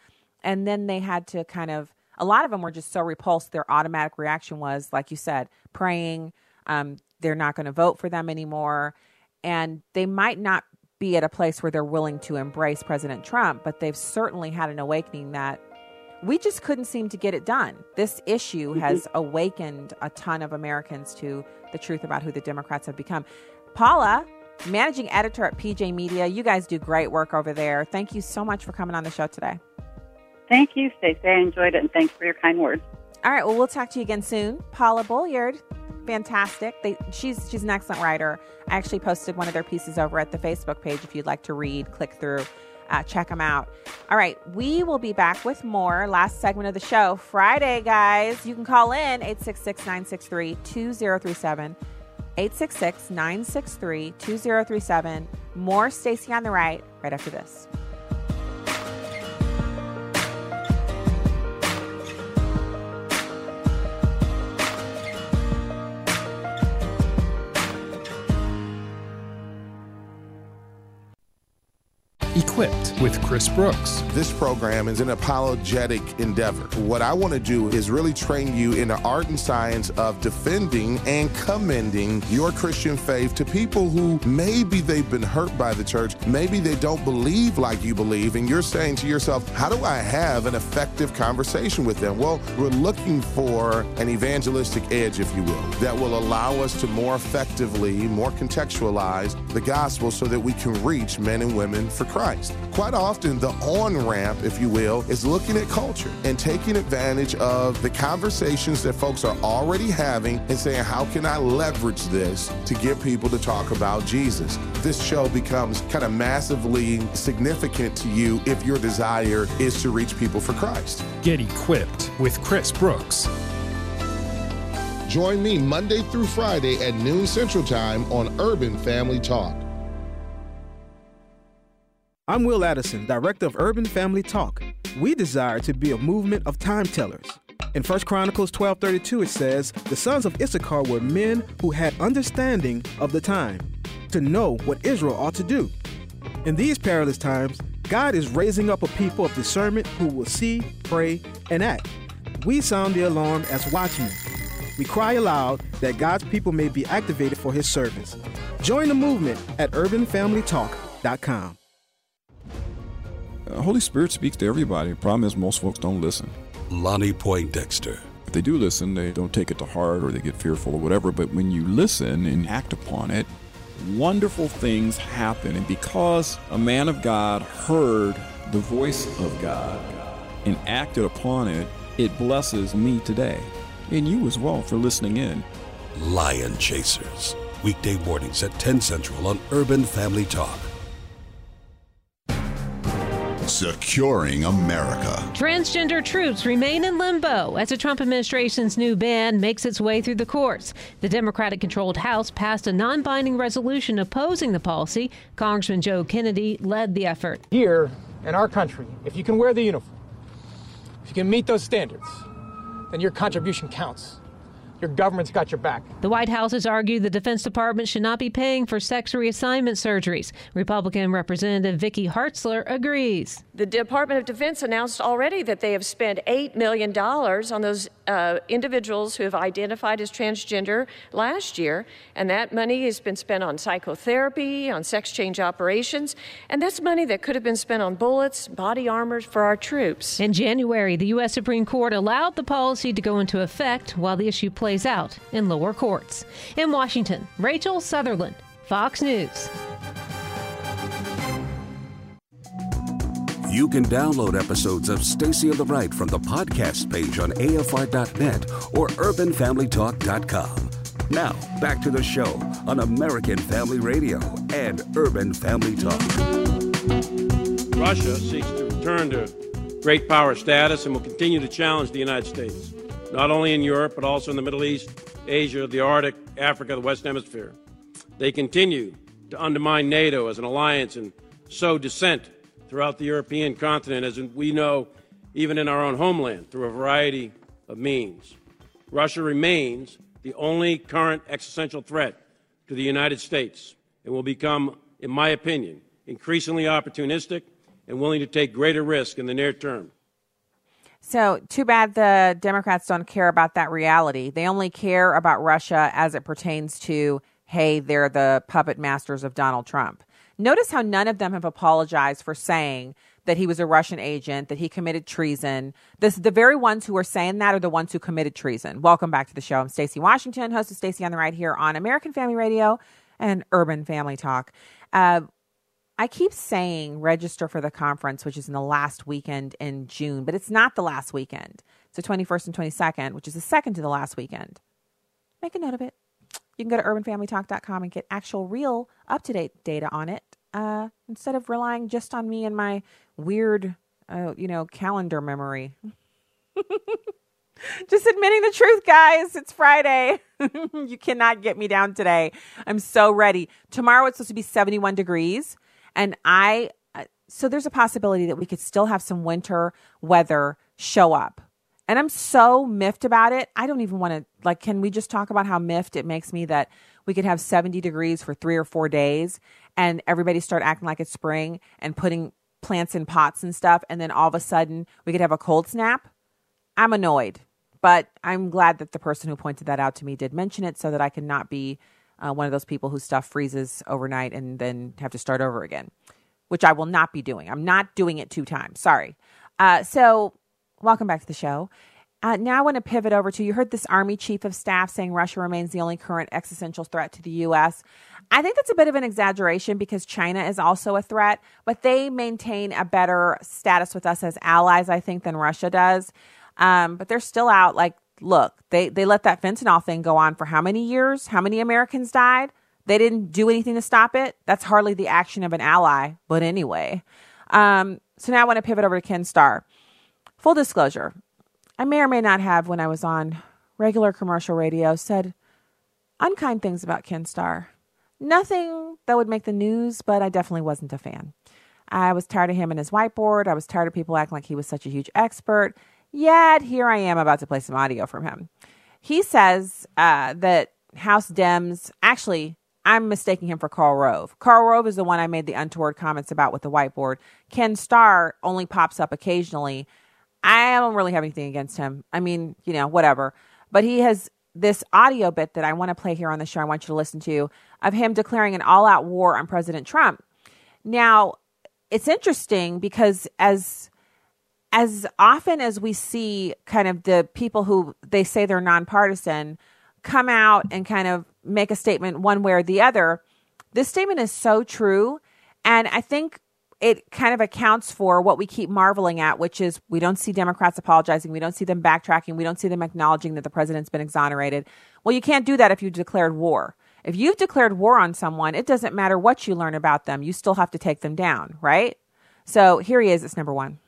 Speaker 5: And then they had to kind of a lot of them were just so repulsed. Their automatic reaction was, like you said, praying. Um, they're not going to vote for them anymore, and they might not be at a place where they're willing to embrace President Trump, but they've certainly had an awakening that we just couldn't seem to get it done. This issue mm-hmm. has awakened a ton of Americans to the truth about who the Democrats have become. Paula, managing editor at PJ Media, you guys do great work over there. Thank you so much for coming on the show today.
Speaker 11: Thank you, Stacy. I enjoyed it, and thanks for your kind words.
Speaker 5: All right, well, we'll talk to you again soon. Paula Bolyard, fantastic. They, she's she's an excellent writer. I actually posted one of their pieces over at the Facebook page. If you'd like to read, click through, uh, check them out. All right, we will be back with more. Last segment of the show, Friday, guys. You can call in 866 963 2037. 866 963 2037. More Stacy on the right right after this.
Speaker 12: With Chris Brooks.
Speaker 13: This program is an apologetic endeavor. What I want to do is really train you in the art and science of defending and commending your Christian faith to people who maybe they've been hurt by the church, maybe they don't believe like you believe, and you're saying to yourself, How do I have an effective conversation with them? Well, we're looking for an evangelistic edge, if you will, that will allow us to more effectively, more contextualize the gospel so that we can reach men and women for Christ. Quite often, the on ramp, if you will, is looking at culture and taking advantage of the conversations that folks are already having and saying, How can I leverage this to get people to talk about Jesus? This show becomes kind of massively significant to you if your desire is to reach people for Christ.
Speaker 12: Get equipped with Chris Brooks.
Speaker 13: Join me Monday through Friday at noon Central Time on Urban Family Talk.
Speaker 14: I'm Will Addison, Director of Urban Family Talk. We desire to be a movement of time tellers. In 1 Chronicles 12:32 it says, "The sons of Issachar were men who had understanding of the time, to know what Israel ought to do." In these perilous times, God is raising up a people of discernment who will see, pray, and act. We sound the alarm as watchmen. We cry aloud that God's people may be activated for his service. Join the movement at urbanfamilytalk.com.
Speaker 15: Uh, Holy Spirit speaks to everybody. The problem is most folks don't listen.
Speaker 1: Lonnie Poindexter.
Speaker 15: If they do listen, they don't take it to heart or they get fearful or whatever. But when you listen and act upon it, wonderful things happen. And because a man of God heard the voice of God and acted upon it, it blesses me today. And you as well for listening in.
Speaker 1: Lion Chasers. Weekday mornings at 10 Central on Urban Family Talk.
Speaker 16: Securing America.
Speaker 17: Transgender troops remain in limbo as the Trump administration's new ban makes its way through the courts. The Democratic controlled House passed a non binding resolution opposing the policy. Congressman Joe Kennedy led the effort.
Speaker 18: Here in our country, if you can wear the uniform, if you can meet those standards, then your contribution counts. Your government's got your back.
Speaker 17: The White House has argued the Defense Department should not be paying for sex reassignment surgeries. Republican Representative Vicky Hartzler agrees.
Speaker 19: The Department of Defense announced already that they have spent $8 million on those uh, individuals who have identified as transgender last year, and that money has been spent on psychotherapy, on sex change operations, and that's money that could have been spent on bullets, body armor for our troops.
Speaker 17: In January, the U.S. Supreme Court allowed the policy to go into effect while the issue plays out in lower courts. In Washington, Rachel Sutherland, Fox News.
Speaker 1: You can download episodes of Stacy on the Right from the podcast page on AFR.net or UrbanFamilyTalk.com. Now, back to the show on American Family Radio and Urban Family Talk.
Speaker 20: Russia seeks to return to great power status and will continue to challenge the United States, not only in Europe, but also in the Middle East, Asia, the Arctic, Africa, the West Hemisphere. They continue to undermine NATO as an alliance and sow dissent throughout the European continent, as we know, even in our own homeland, through a variety of means. Russia remains the only current existential threat to the United States and will become, in my opinion, increasingly opportunistic and willing to take greater risk in the near term.
Speaker 5: So, too bad the Democrats don't care about that reality. They only care about Russia as it pertains to, hey, they're the puppet masters of Donald Trump. Notice how none of them have apologized for saying that he was a Russian agent, that he committed treason. This, the very ones who are saying that are the ones who committed treason. Welcome back to the show. I'm Stacy Washington, host of Stacy on the Right here on American Family Radio and Urban Family Talk. Uh, I keep saying register for the conference, which is in the last weekend in June, but it's not the last weekend. It's the 21st and 22nd, which is the second to the last weekend. Make a note of it. You can go to urbanfamilytalk.com and get actual, real, up to date data on it uh, instead of relying just on me and my weird, uh, you know, calendar memory. [laughs] just admitting the truth, guys. It's Friday. [laughs] you cannot get me down today. I'm so ready. Tomorrow it's supposed to be 71 degrees. And I, uh, so there's a possibility that we could still have some winter weather show up. And I'm so miffed about it. I don't even want to, like, can we just talk about how miffed it makes me that we could have 70 degrees for three or four days and everybody start acting like it's spring and putting plants in pots and stuff. And then all of a sudden we could have a cold snap. I'm annoyed, but I'm glad that the person who pointed that out to me did mention it so that I can not be uh, one of those people whose stuff freezes overnight and then have to start over again, which I will not be doing. I'm not doing it two times. Sorry. Uh, so, welcome back to the show. Uh, now I want to pivot over to you heard this Army chief of staff saying Russia remains the only current existential threat to the U.S. I think that's a bit of an exaggeration because China is also a threat, but they maintain a better status with us as allies, I think, than Russia does. Um, but they're still out. Like, look, they they let that fentanyl thing go on for how many years? How many Americans died? They didn't do anything to stop it. That's hardly the action of an ally. But anyway, um, so now I want to pivot over to Ken Starr. Full disclosure, I may or may not have, when I was on regular commercial radio, said unkind things about Ken Starr. Nothing that would make the news, but I definitely wasn't a fan. I was tired of him and his whiteboard. I was tired of people acting like he was such a huge expert. Yet here I am about to play some audio from him. He says uh, that House Dems, actually, I'm mistaking him for Karl Rove. Karl Rove is the one I made the untoward comments about with the whiteboard. Ken Starr only pops up occasionally I don't really have anything against him. I mean, you know, whatever. But he has this audio bit that I want to play here on the show. I want you to listen to of him declaring an all out war on President Trump. Now, it's interesting because as as often as we see kind of the people who they say they're nonpartisan come out and kind of make a statement one way or the other, this statement is so true. And I think it kind of accounts for what we keep marveling at, which is we don't see Democrats apologizing. We don't see them backtracking. We don't see them acknowledging that the president's been exonerated. Well, you can't do that if you declared war. If you've declared war on someone, it doesn't matter what you learn about them. You still have to take them down, right? So here he is. It's number one.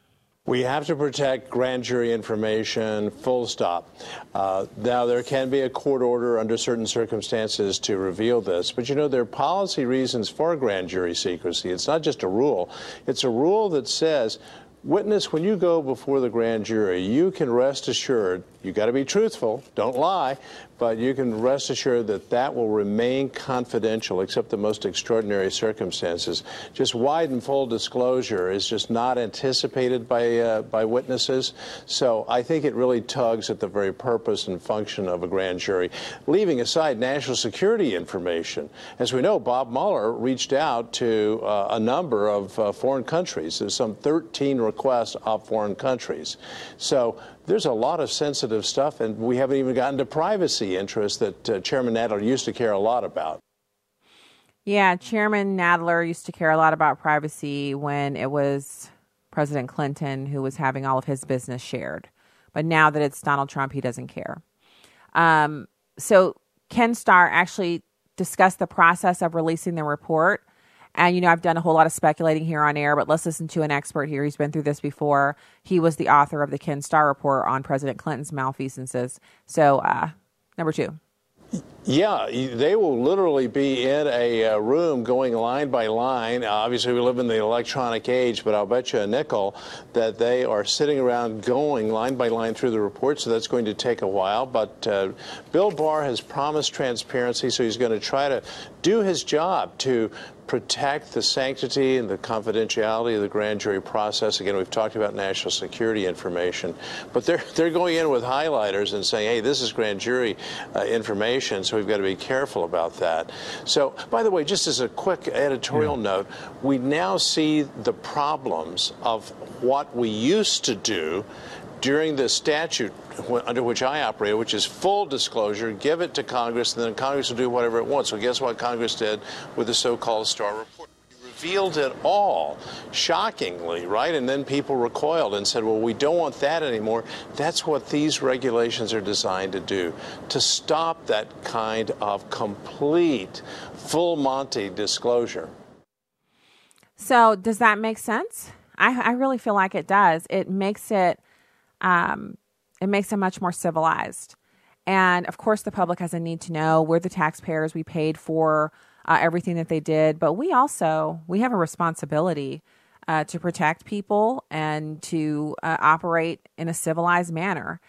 Speaker 8: We have to protect grand jury information, full stop. Uh, now, there can be a court order under certain circumstances to reveal this, but you know, there are policy reasons for grand jury secrecy. It's not just a rule, it's a rule that says witness, when you go before the grand jury, you can rest assured you got to be truthful, don't lie, but you can rest assured that that will remain confidential except the most extraordinary circumstances. Just wide and full disclosure is just not anticipated by, uh, by witnesses. So I think it really tugs at the very purpose and function of a grand jury. Leaving aside national security information, as we know, Bob Mueller reached out to uh, a number of uh, foreign countries. There's some 13 requests of foreign countries. So there's a lot of sensitive stuff, and we haven't even gotten to privacy interests that uh, Chairman Nadler used to care a lot about.
Speaker 5: Yeah, Chairman Nadler used to care a lot about privacy when it was President Clinton who was having all of his business shared. But now that it's Donald Trump, he doesn't care. Um, so Ken Starr actually discussed the process of releasing the report and, you know, I've done a whole lot of speculating here on air, but let's listen to an expert here. He's been through this before. He was the author of the Ken Starr report on President Clinton's malfeasances. So, uh, number two.
Speaker 8: Yeah, they will literally be in a uh, room going line by line. Obviously, we live in the electronic age, but I'll bet you a nickel that they are sitting around going line by line through the report, so that's going to take a while. But uh, Bill Barr has promised transparency, so he's going to try to do his job to protect the sanctity and the confidentiality of the grand jury process. Again, we've talked about national security information, but they're [laughs] they're going in with highlighters and saying, "Hey, this is grand jury uh, information," so we've got to be careful about that. So, by the way, just as a quick editorial yeah. note, we now see the problems of what we used to do during the statute under which I operate, which is full disclosure, give it to Congress, and then Congress will do whatever it wants. So guess what Congress did with the so-called Starr report? revealed it all, shockingly, right? And then people recoiled and said, well, we don't want that anymore. That's what these regulations are designed to do, to stop that kind of complete, full Monty disclosure.
Speaker 5: So, does that make sense? I, I really feel like it does. It makes it um, it makes it much more civilized. And of course, the public has a need to know. We're the taxpayers. We paid for uh, everything that they did, but we also we have a responsibility uh, to protect people and to uh, operate in a civilized manner.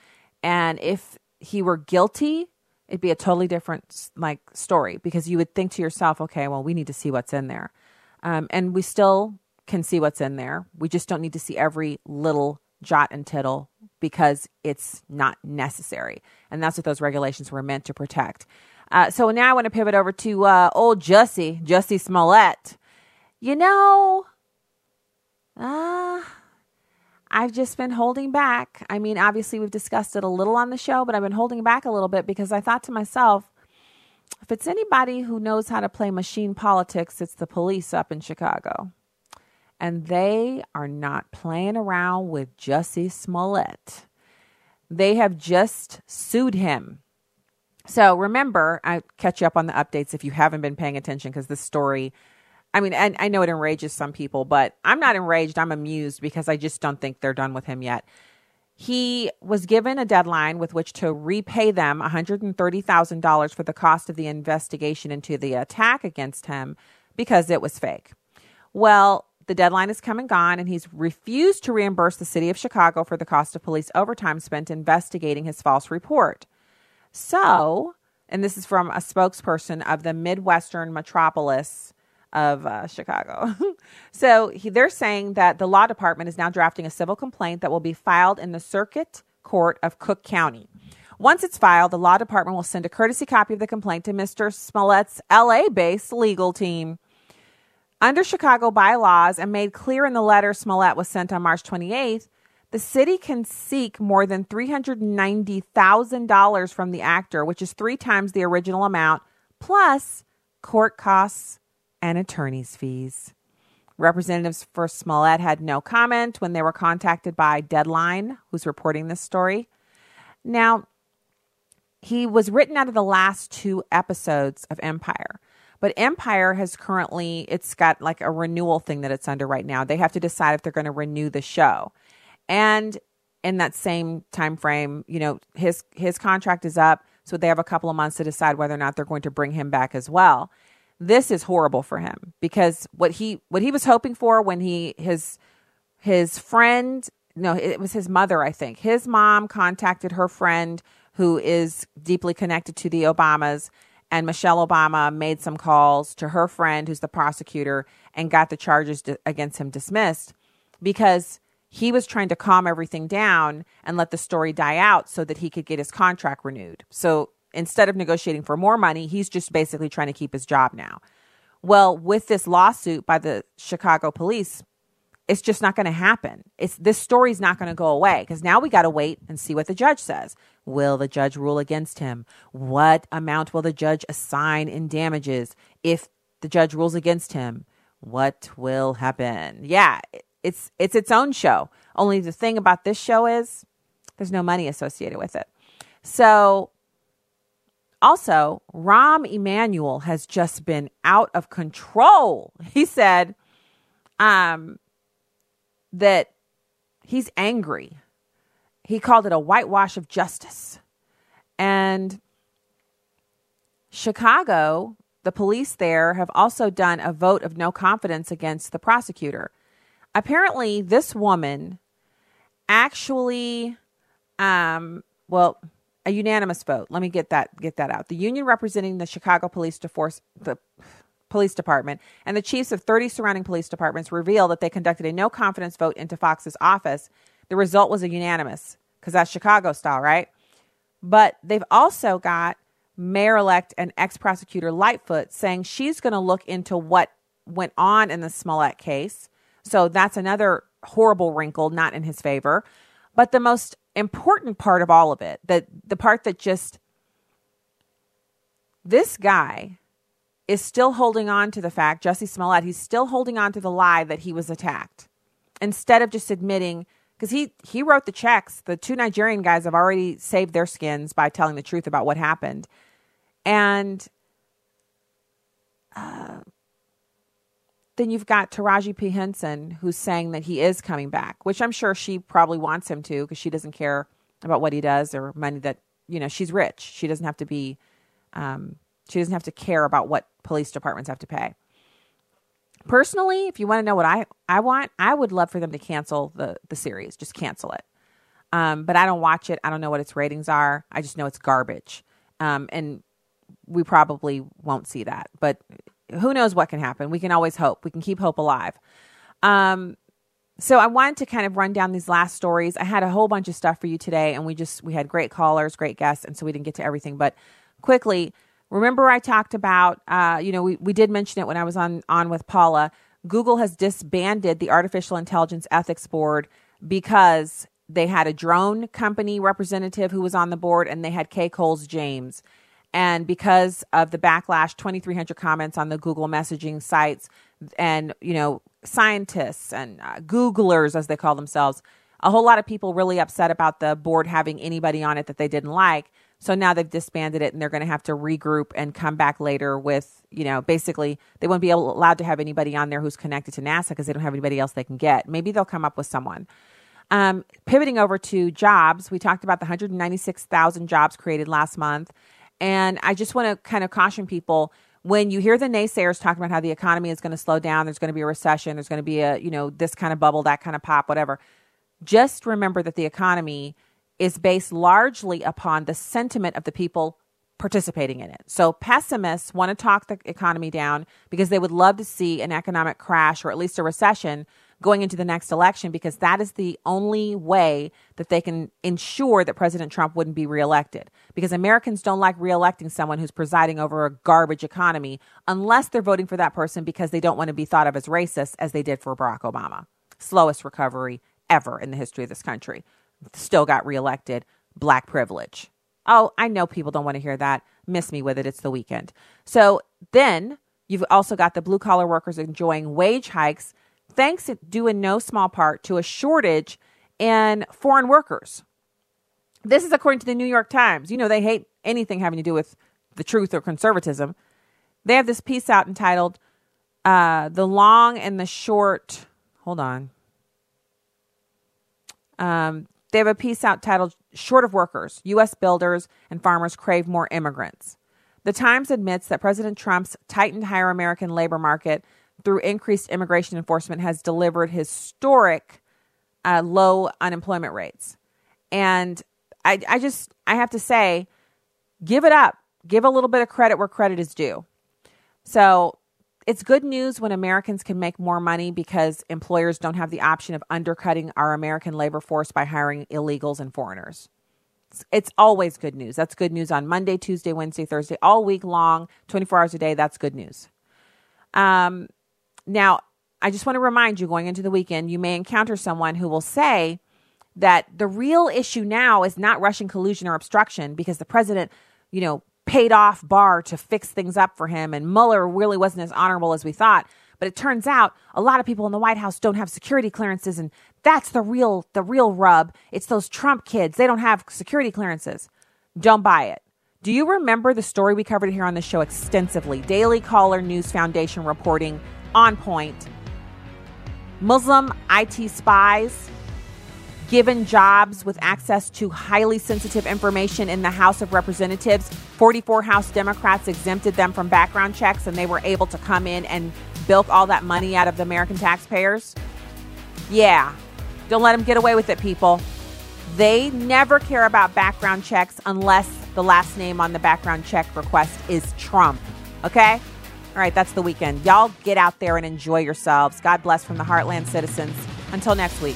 Speaker 5: And if he were guilty, it'd be a totally different like story because you would think to yourself, okay, well, we need to see what's in there, um, and we still can see what's in there. We just don't need to see every little jot and tittle because it's not necessary, and that's what those regulations were meant to protect. Uh, so now I want to pivot over to uh, old Jussie, Jussie Smollett. You know, uh, I've just been holding back. I mean, obviously, we've discussed it a little on the show, but I've been holding back a little bit because I thought to myself, if it's anybody who knows how to play machine politics, it's the police up in Chicago. And they are not playing around with Jussie Smollett. They have just sued him. So remember, I catch you up on the updates if you haven't been paying attention because this story I mean, and I know it enrages some people, but I'm not enraged. I'm amused because I just don't think they're done with him yet. He was given a deadline with which to repay them $130,000 for the cost of the investigation into the attack against him because it was fake. Well, the deadline has come and gone, and he's refused to reimburse the city of Chicago for the cost of police overtime spent investigating his false report. So, and this is from a spokesperson of the Midwestern Metropolis of uh, Chicago. [laughs] so he, they're saying that the law department is now drafting a civil complaint that will be filed in the circuit court of Cook County. Once it's filed, the law department will send a courtesy copy of the complaint to Mr. Smollett's LA based legal team. Under Chicago bylaws and made clear in the letter Smollett was sent on March 28th, the city can seek more than $390,000 from the actor, which is three times the original amount, plus court costs and attorney's fees. Representatives for Smollett had no comment when they were contacted by Deadline, who's reporting this story. Now, he was written out of the last two episodes of Empire. But Empire has currently it's got like a renewal thing that it's under right now. They have to decide if they're going to renew the show. And in that same time frame, you know, his his contract is up, so they have a couple of months to decide whether or not they're going to bring him back as well this is horrible for him because what he what he was hoping for when he his his friend no it was his mother i think his mom contacted her friend who is deeply connected to the obamas and michelle obama made some calls to her friend who's the prosecutor and got the charges di- against him dismissed because he was trying to calm everything down and let the story die out so that he could get his contract renewed so instead of negotiating for more money, he's just basically trying to keep his job now. Well, with this lawsuit by the Chicago police, it's just not going to happen. It's this story's not going to go away because now we got to wait and see what the judge says. Will the judge rule against him? What amount will the judge assign in damages if the judge rules against him? What will happen? Yeah, it's it's its own show. Only the thing about this show is there's no money associated with it. So also, Rahm Emanuel has just been out of control. [laughs] He said um, that he's angry. He called it a whitewash of justice. And Chicago, the police there have also done a vote of no confidence against the prosecutor. Apparently, this woman actually, um, well, a unanimous vote. Let me get that get that out. The union representing the Chicago Police to Force, the police department, and the chiefs of 30 surrounding police departments revealed that they conducted a no confidence vote into Foxx's office. The result was a unanimous because that's Chicago style, right? But they've also got mayor elect and ex prosecutor Lightfoot saying she's going to look into what went on in the Smollett case. So that's another horrible wrinkle, not in his favor. But the most important part of all of it, that the part that just this guy is still holding on to the fact, Jussie Smollett, he's still holding on to the lie that he was attacked instead of just admitting because he he wrote the checks. The two Nigerian guys have already saved their skins by telling the truth about what happened, and uh, then you've got Taraji P. Henson, who's saying that he is coming back, which I'm sure she probably wants him to because she doesn't care about what he does or money that, you know, she's rich. She doesn't have to be, um, she doesn't have to care about what police departments have to pay. Personally, if you want to know what I, I want, I would love for them to cancel the, the series, just cancel it. Um, but I don't watch it. I don't know what its ratings are. I just know it's garbage. Um, and we probably won't see that, but who knows what can happen? We can always hope. We can keep hope alive. Um, so I wanted to kind of run down these last stories. I had a whole bunch of stuff for you today, and we just we had great callers, great guests, and so we didn't get to everything. But quickly, remember I talked about, uh, you know, we, we did mention it when I was on on with Paula. Google has disbanded the Artificial Intelligence Ethics Board because they had a drone company representative who was on the board, and they had Kay Coles James. And because of the backlash, 2,300 comments on the Google messaging sites, and you know scientists and uh, Googlers, as they call themselves, a whole lot of people really upset about the board having anybody on it that they didn't like. So now they've disbanded it and they're going to have to regroup and come back later with, you know, basically they won't be able, allowed to have anybody on there who's connected to NASA because they don't have anybody else they can get. Maybe they'll come up with someone. Um, pivoting over to jobs, we talked about the 196,000 jobs created last month. And I just want to kind of caution people when you hear the naysayers talking about how the economy is going to slow down, there's going to be a recession, there's going to be a, you know, this kind of bubble, that kind of pop, whatever. Just remember that the economy is based largely upon the sentiment of the people participating in it. So pessimists want to talk the economy down because they would love to see an economic crash or at least a recession going into the next election because that is the only way that they can ensure that President Trump wouldn't be reelected. Because Americans don't like reelecting someone who's presiding over a garbage economy unless they're voting for that person because they don't want to be thought of as racist as they did for Barack Obama. Slowest recovery ever in the history of this country. Still got reelected. Black privilege. Oh, I know people don't want to hear that. Miss me with it. It's the weekend. So then you've also got the blue collar workers enjoying wage hikes thanks due in no small part to a shortage in foreign workers. This is according to the New York Times. You know, they hate anything having to do with the truth or conservatism. They have this piece out entitled uh, The Long and the Short. Hold on. Um, they have a piece out titled Short of Workers U.S. Builders and Farmers Crave More Immigrants. The Times admits that President Trump's tightened higher American labor market through increased immigration enforcement, has delivered historic uh, low unemployment rates. And I, I just, I have to say, give it up. Give a little bit of credit where credit is due. So it's good news when Americans can make more money because employers don't have the option of undercutting our American labor force by hiring illegals and foreigners. It's, it's always good news. That's good news on Monday, Tuesday, Wednesday, Thursday, all week long, 24 hours a day. That's good news. Um, now, I just want to remind you going into the weekend, you may encounter someone who will say that the real issue now is not Russian collusion or obstruction because the president, you know, paid off Barr to fix things up for him and Mueller really wasn't as honorable as we thought. But it turns out a lot of people in the White House don't have security clearances and that's the real the real rub. It's those Trump kids. They don't have security clearances. Don't buy it. Do you remember the story we covered here on the show extensively? Daily Caller News Foundation reporting on point. Muslim IT spies given jobs with access to highly sensitive information in the House of Representatives. 44 House Democrats exempted them from background checks and they were able to come in and bilk all that money out of the American taxpayers. Yeah, don't let them get away with it, people. They never care about background checks unless the last name on the background check request is Trump. Okay? All right, that's the weekend. Y'all get out there and enjoy yourselves. God bless from the Heartland citizens. Until next week.